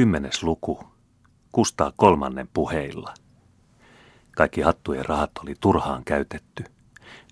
Kymmenes luku. Kustaa kolmannen puheilla. Kaikki hattujen rahat oli turhaan käytetty.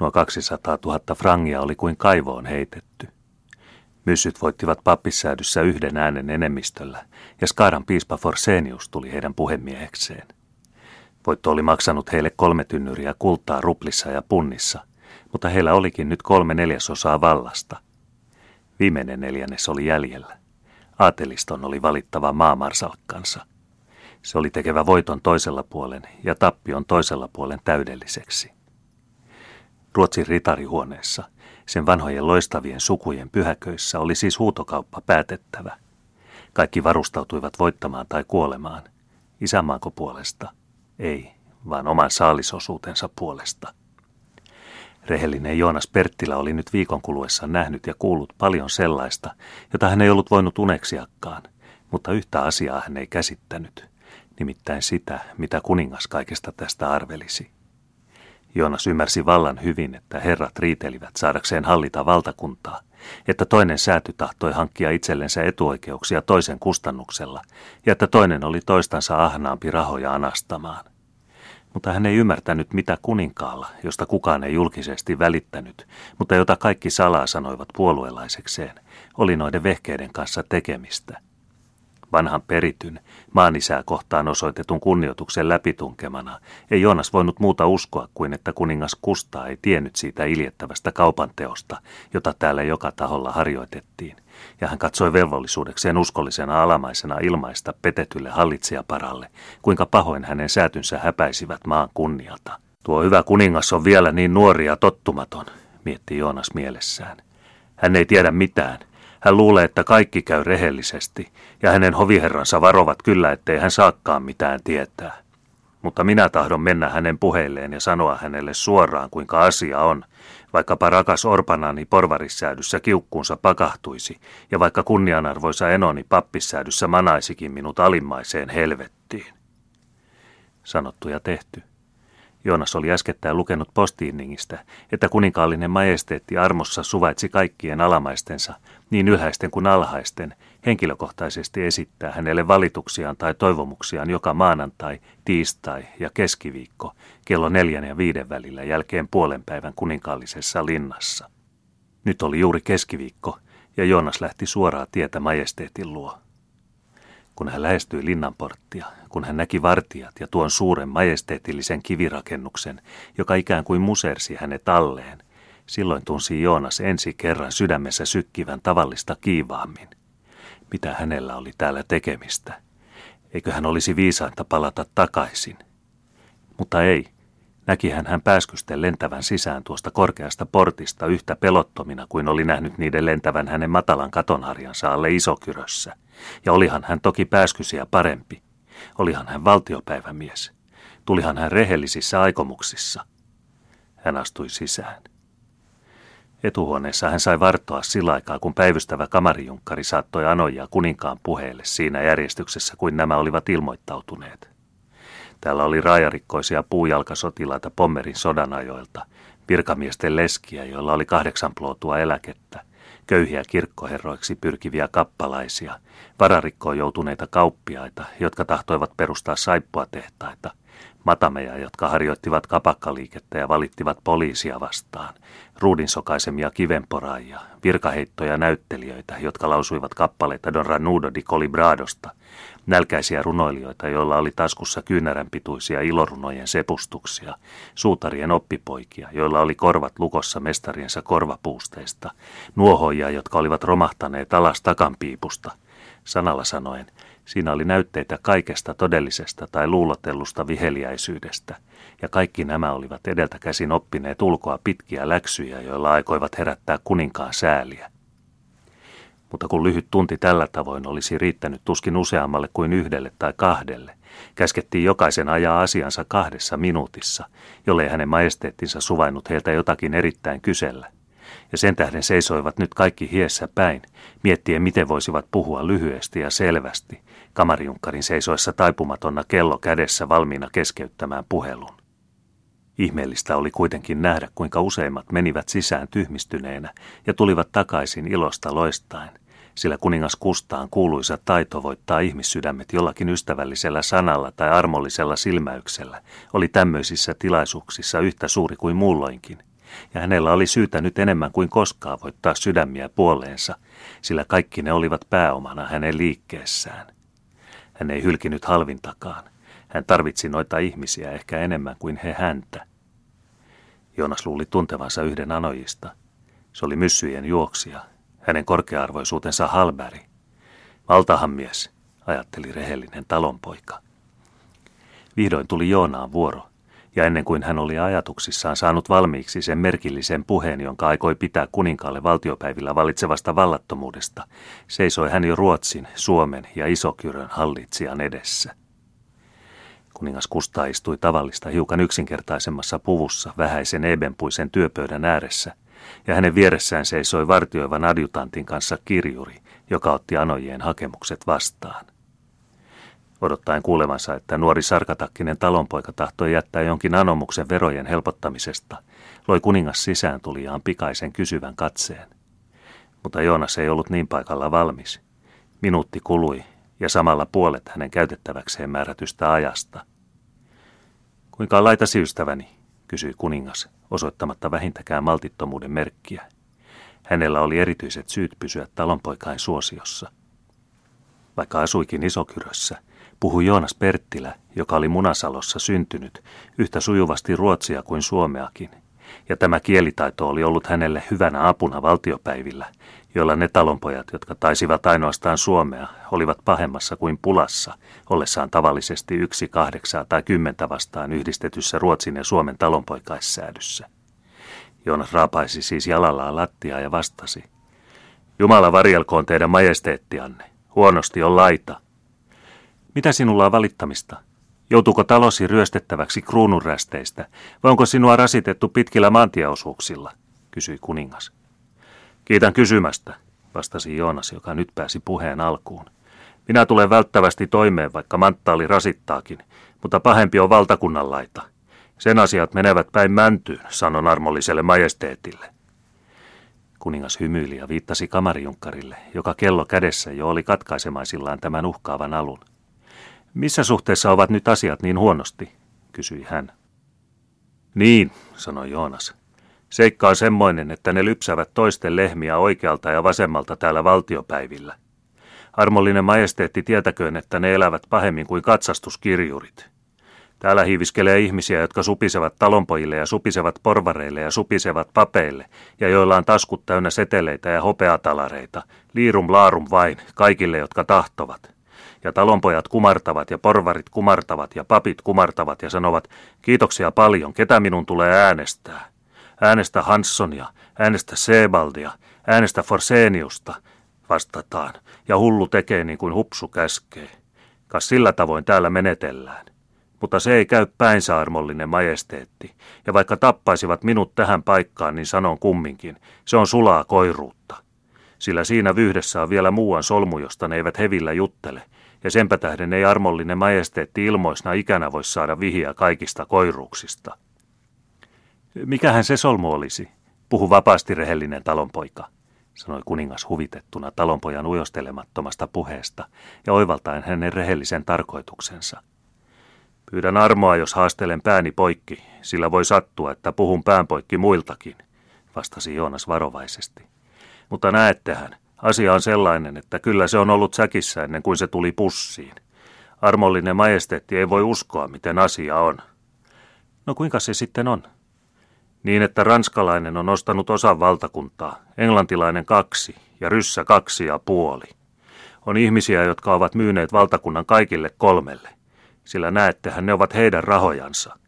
Nuo 200 000 frangia oli kuin kaivoon heitetty. Myssyt voittivat pappissäädyssä yhden äänen enemmistöllä, ja Skaran piispa Forsenius tuli heidän puhemiehekseen. Voitto oli maksanut heille kolme tynnyriä kultaa ruplissa ja punnissa, mutta heillä olikin nyt kolme neljäsosaa vallasta. Viimeinen neljännes oli jäljellä. Aateliston oli valittava maamarsalkkansa. Se oli tekevä voiton toisella puolen ja tappion toisella puolen täydelliseksi. Ruotsin ritarihuoneessa, sen vanhojen loistavien sukujen pyhäköissä oli siis huutokauppa päätettävä. Kaikki varustautuivat voittamaan tai kuolemaan. Isämaanko puolesta? Ei, vaan oman saalisosuutensa puolesta. Rehellinen Joonas Perttilä oli nyt viikon kuluessa nähnyt ja kuullut paljon sellaista, jota hän ei ollut voinut uneksiakaan, mutta yhtä asiaa hän ei käsittänyt, nimittäin sitä, mitä kuningas kaikesta tästä arvelisi. Joonas ymmärsi vallan hyvin, että herrat riitelivät saadakseen hallita valtakuntaa, että toinen sääty tahtoi hankkia itsellensä etuoikeuksia toisen kustannuksella, ja että toinen oli toistansa ahnaampi rahoja anastamaan. Mutta hän ei ymmärtänyt, mitä kuninkaalla, josta kukaan ei julkisesti välittänyt, mutta jota kaikki salaa sanoivat puolueelaisekseen, oli noiden vehkeiden kanssa tekemistä. Vanhan perityn, maanisää kohtaan osoitetun kunnioituksen läpitunkemana, ei Joonas voinut muuta uskoa kuin, että kuningas Kustaa ei tiennyt siitä iljettävästä kaupanteosta, jota täällä joka taholla harjoitettiin, ja hän katsoi velvollisuudekseen uskollisena alamaisena ilmaista petetylle hallitsijaparalle, kuinka pahoin hänen säätynsä häpäisivät maan kunnialta. Tuo hyvä kuningas on vielä niin nuori ja tottumaton, mietti Joonas mielessään. Hän ei tiedä mitään. Hän luulee, että kaikki käy rehellisesti, ja hänen hoviherransa varovat kyllä, ettei hän saakkaan mitään tietää. Mutta minä tahdon mennä hänen puheilleen ja sanoa hänelle suoraan, kuinka asia on, Vaikkapa rakas orpanani porvarissäädyssä kiukkuunsa pakahtuisi, ja vaikka kunnianarvoisa enoni pappissäädyssä manaisikin minut alimmaiseen helvettiin. Sanottu ja tehty. Joonas oli äskettäin lukenut postiinningistä, että kuninkaallinen majesteetti armossa suvaitsi kaikkien alamaistensa, niin ylhäisten kuin alhaisten, henkilökohtaisesti esittää hänelle valituksiaan tai toivomuksiaan joka maanantai, tiistai ja keskiviikko kello neljän ja viiden välillä jälkeen puolen päivän kuninkaallisessa linnassa. Nyt oli juuri keskiviikko ja Joonas lähti suoraa tietä majesteetin luo. Kun hän lähestyi linnanporttia, kun hän näki vartijat ja tuon suuren majesteetillisen kivirakennuksen, joka ikään kuin musersi hänet alleen, silloin tunsi Joonas ensi kerran sydämessä sykkivän tavallista kiivaammin. Mitä hänellä oli täällä tekemistä? Eikö hän olisi viisainta palata takaisin? Mutta ei. Näkihän hän pääskysten lentävän sisään tuosta korkeasta portista yhtä pelottomina kuin oli nähnyt niiden lentävän hänen matalan katonharjansa alle isokyrössä. Ja olihan hän toki pääskysiä parempi. Olihan hän valtiopäivämies. Tulihan hän rehellisissä aikomuksissa. Hän astui sisään. Etuhuoneessa hän sai vartoa sillä aikaa, kun päivystävä kamarijunkkari saattoi anoja kuninkaan puheelle siinä järjestyksessä, kuin nämä olivat ilmoittautuneet. Täällä oli raajarikkoisia puujalkasotilaita Pommerin sodanajoilta, virkamiesten leskiä, joilla oli kahdeksan plootua eläkettä, köyhiä kirkkoherroiksi pyrkiviä kappalaisia, vararikkoon joutuneita kauppiaita, jotka tahtoivat perustaa saippuatehtaita – matameja, jotka harjoittivat kapakkaliikettä ja valittivat poliisia vastaan, ruudinsokaisemia kivenporaajia, virkaheittoja näyttelijöitä, jotka lausuivat kappaleita Don Ranudo di Colibradosta, nälkäisiä runoilijoita, joilla oli taskussa kyynärän pituisia ilorunojen sepustuksia, suutarien oppipoikia, joilla oli korvat lukossa mestariensa korvapuusteista, nuohoja, jotka olivat romahtaneet alas takanpiipusta, sanalla sanoen – Siinä oli näytteitä kaikesta todellisesta tai luulotellusta viheliäisyydestä, ja kaikki nämä olivat edeltä käsin oppineet ulkoa pitkiä läksyjä, joilla aikoivat herättää kuninkaan sääliä. Mutta kun lyhyt tunti tällä tavoin olisi riittänyt tuskin useammalle kuin yhdelle tai kahdelle, käskettiin jokaisen ajaa asiansa kahdessa minuutissa, jollei hänen majesteettinsa suvainnut heiltä jotakin erittäin kysellä – ja sen tähden seisoivat nyt kaikki hiessä päin, miettien miten voisivat puhua lyhyesti ja selvästi, kamariunkkarin seisoessa taipumatonna kello kädessä valmiina keskeyttämään puhelun. Ihmeellistä oli kuitenkin nähdä, kuinka useimmat menivät sisään tyhmistyneenä ja tulivat takaisin ilosta loistain, sillä kuningas Kustaan kuuluisa taito voittaa ihmissydämet jollakin ystävällisellä sanalla tai armollisella silmäyksellä oli tämmöisissä tilaisuuksissa yhtä suuri kuin muulloinkin, ja hänellä oli syytä nyt enemmän kuin koskaan voittaa sydämiä puoleensa, sillä kaikki ne olivat pääomana hänen liikkeessään. Hän ei hylkinyt halvintakaan. Hän tarvitsi noita ihmisiä ehkä enemmän kuin he häntä. Joonas luuli tuntevansa yhden anojista. Se oli myssyjen juoksija, hänen korkearvoisuutensa halbäri. Valtahan mies, ajatteli rehellinen talonpoika. Vihdoin tuli Joonaan vuoro, ja ennen kuin hän oli ajatuksissaan saanut valmiiksi sen merkillisen puheen, jonka aikoi pitää kuninkaalle valtiopäivillä valitsevasta vallattomuudesta, seisoi hän jo Ruotsin, Suomen ja Isokyrön hallitsijan edessä. Kuningas Kusta istui tavallista hiukan yksinkertaisemmassa puvussa vähäisen ebenpuisen työpöydän ääressä, ja hänen vieressään seisoi vartioivan adjutantin kanssa kirjuri, joka otti anojien hakemukset vastaan. Odottaen kuulevansa, että nuori sarkatakkinen talonpoika tahtoi jättää jonkin anomuksen verojen helpottamisesta, loi kuningas sisään tuliaan pikaisen kysyvän katseen. Mutta Joonas ei ollut niin paikalla valmis. Minuutti kului, ja samalla puolet hänen käytettäväkseen määrätystä ajasta. Kuinka on laitasi ystäväni, kysyi kuningas, osoittamatta vähintäkään maltittomuuden merkkiä. Hänellä oli erityiset syyt pysyä talonpoikain suosiossa. Vaikka asuikin Isokyrössä, puhui Joonas Perttilä, joka oli Munasalossa syntynyt, yhtä sujuvasti ruotsia kuin suomeakin. Ja tämä kielitaito oli ollut hänelle hyvänä apuna valtiopäivillä, joilla ne talonpojat, jotka taisivat ainoastaan suomea, olivat pahemmassa kuin pulassa, ollessaan tavallisesti yksi kahdeksaa tai kymmentä vastaan yhdistetyssä Ruotsin ja Suomen talonpoikaissäädyssä. Joonas raapaisi siis jalallaan lattiaa ja vastasi. Jumala varjelkoon teidän majesteettianne. Huonosti on laita. Mitä sinulla on valittamista? Joutuuko talosi ryöstettäväksi kruununrästeistä, vai onko sinua rasitettu pitkillä maantieosuuksilla? kysyi kuningas. Kiitän kysymästä, vastasi Joonas, joka nyt pääsi puheen alkuun. Minä tulen välttävästi toimeen, vaikka manttaali rasittaakin, mutta pahempi on valtakunnan laita. Sen asiat menevät päin mäntyyn, sanon armolliselle majesteetille. Kuningas hymyili ja viittasi kamarijunkkarille, joka kello kädessä jo oli katkaisemaisillaan tämän uhkaavan alun. Missä suhteessa ovat nyt asiat niin huonosti, kysyi hän. Niin, sanoi Joonas. Seikka on semmoinen, että ne lypsävät toisten lehmiä oikealta ja vasemmalta täällä valtiopäivillä. Armollinen majesteetti tietäköön, että ne elävät pahemmin kuin katsastuskirjurit. Täällä hiiviskelee ihmisiä, jotka supisevat talonpojille ja supisevat porvareille ja supisevat papeille, ja joilla on taskut täynnä seteleitä ja hopeatalareita, liirum laarum vain, kaikille, jotka tahtovat. Ja talonpojat kumartavat ja porvarit kumartavat ja papit kumartavat ja sanovat, kiitoksia paljon, ketä minun tulee äänestää. Äänestä Hanssonia, äänestä Sebaldia, äänestä Forseniusta, vastataan, ja hullu tekee niin kuin hupsu käskee. Kas sillä tavoin täällä menetellään. Mutta se ei käy päinsä armollinen majesteetti, ja vaikka tappaisivat minut tähän paikkaan, niin sanon kumminkin, se on sulaa koiruutta. Sillä siinä vyhdessä on vielä muuan solmu, josta ne eivät hevillä juttele, ja senpä tähden ei armollinen majesteetti ilmoisna ikänä voi saada vihiä kaikista koiruuksista. Mikähän se solmu olisi? Puhu vapaasti rehellinen talonpoika, sanoi kuningas huvitettuna talonpojan ujostelemattomasta puheesta ja oivaltaen hänen rehellisen tarkoituksensa. Pyydän armoa, jos haastelen pääni poikki, sillä voi sattua, että puhun pään poikki muiltakin, vastasi Joonas varovaisesti. Mutta näettehän, asia on sellainen, että kyllä se on ollut säkissä ennen kuin se tuli pussiin. Armollinen majesteetti ei voi uskoa, miten asia on. No kuinka se sitten on? Niin, että ranskalainen on ostanut osan valtakuntaa, englantilainen kaksi ja ryssä kaksi ja puoli. On ihmisiä, jotka ovat myyneet valtakunnan kaikille kolmelle, sillä näettehän ne ovat heidän rahojansa.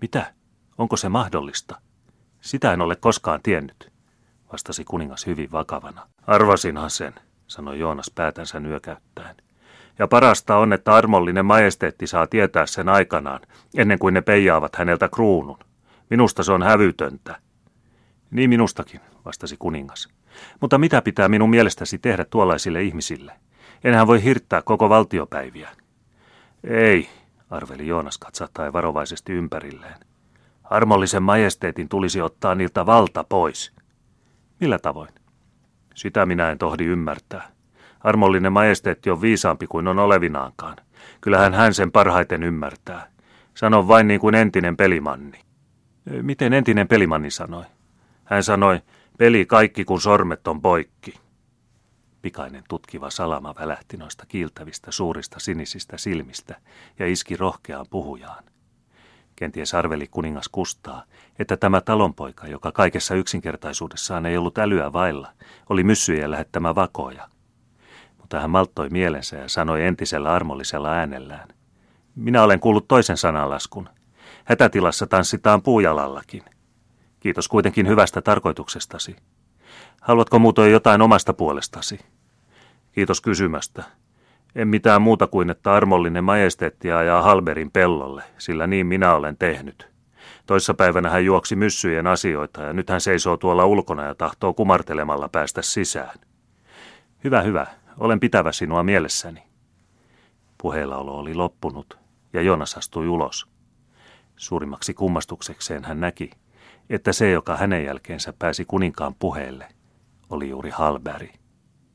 Mitä? Onko se mahdollista? Sitä en ole koskaan tiennyt, vastasi kuningas hyvin vakavana. Arvasinhan sen, sanoi Joonas päätänsä nyökäyttäen. Ja parasta on, että armollinen majesteetti saa tietää sen aikanaan, ennen kuin ne peijaavat häneltä kruunun. Minusta se on hävytöntä. Niin minustakin, vastasi kuningas. Mutta mitä pitää minun mielestäsi tehdä tuollaisille ihmisille? Enhän voi hirttää koko valtiopäiviä. Ei, arveli Joonas katsattaen varovaisesti ympärilleen. Armollisen majesteetin tulisi ottaa niiltä valta pois. Millä tavoin? Sitä minä en tohdi ymmärtää. Armollinen majesteetti on viisaampi kuin on olevinaankaan. Kyllähän hän sen parhaiten ymmärtää. Sano vain niin kuin entinen pelimanni. Miten entinen pelimanni sanoi? Hän sanoi, peli kaikki kun sormet on poikki. Pikainen tutkiva salama välähti noista kiiltävistä suurista sinisistä silmistä ja iski rohkeaan puhujaan. Kenties arveli kuningas Kustaa, että tämä talonpoika, joka kaikessa yksinkertaisuudessaan ei ollut älyä vailla, oli myssyjen lähettämä vakoja. Mutta hän malttoi mielensä ja sanoi entisellä armollisella äänellään. Minä olen kuullut toisen sananlaskun. Hätätilassa tanssitaan puujalallakin. Kiitos kuitenkin hyvästä tarkoituksestasi. Haluatko muutoin jotain omasta puolestasi? Kiitos kysymästä. En mitään muuta kuin, että armollinen majesteetti ajaa Halberin pellolle, sillä niin minä olen tehnyt. Toissapäivänä hän juoksi myssyjen asioita ja nyt hän seisoo tuolla ulkona ja tahtoo kumartelemalla päästä sisään. Hyvä, hyvä. Olen pitävä sinua mielessäni. Puheellaolo oli loppunut ja Jonas astui ulos. Suurimmaksi kummastuksekseen hän näki, että se, joka hänen jälkeensä pääsi kuninkaan puheelle, oli juuri Halberi.